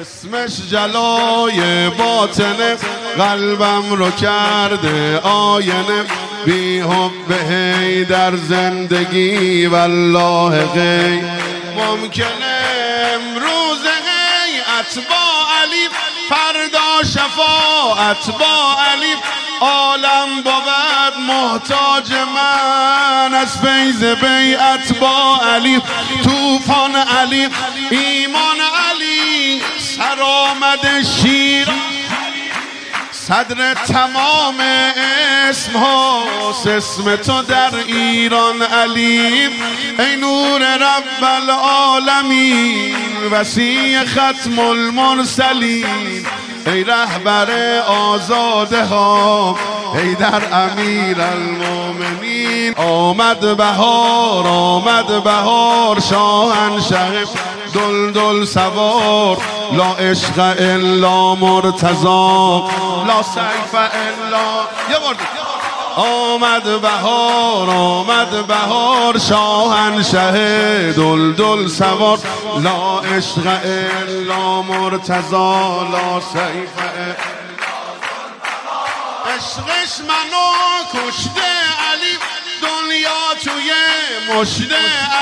اسمش جلای باطنه قلبم رو کرده آینه. بی حب هی در زندگی والله غی. ممکنه امروز هی با علی. فردا شفاعت با علی. عالم بود محتاج من. از فیض بیعت با علی. توفان علی ایمان علی سر آمد شیر. صدر تمام اسم هاست اسم تو در ایران علی. ای نور رب العالمین وسیع ختم المرسلین. ای رهبر آزاده ها ای در امیر المومنین آمد بهار آمد بهار شاهنشه دل دل سوار لا عشق الا مرتضا لا سیف الا یه بار آمد بهار آمد بهار شاهنشه دل دل سوار. لا عشق الا مرتضا لا سیف عشقش منو کشته علی دنیا توی مشت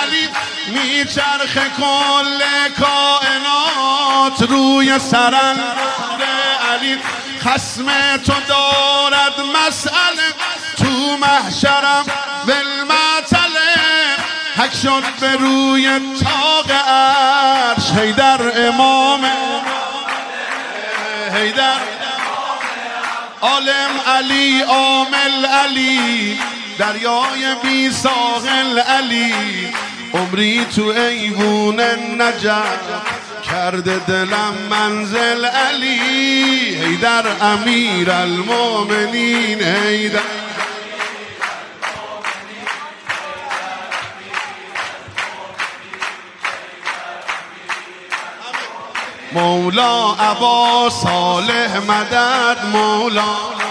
علی. میچرخ کل کائنات روی سرن علی. خسم تو دارد مسئله. تو محشرم ولمتله حک شد به روی تاق عرش. حیدر امام حیدر عالم علی عامل علی. دریای بی ساحل علی عمری تو ایوون نجف کرده دلم منزل علی. ای در امیر المومنین ای در مولا عبا صالح مدد مولا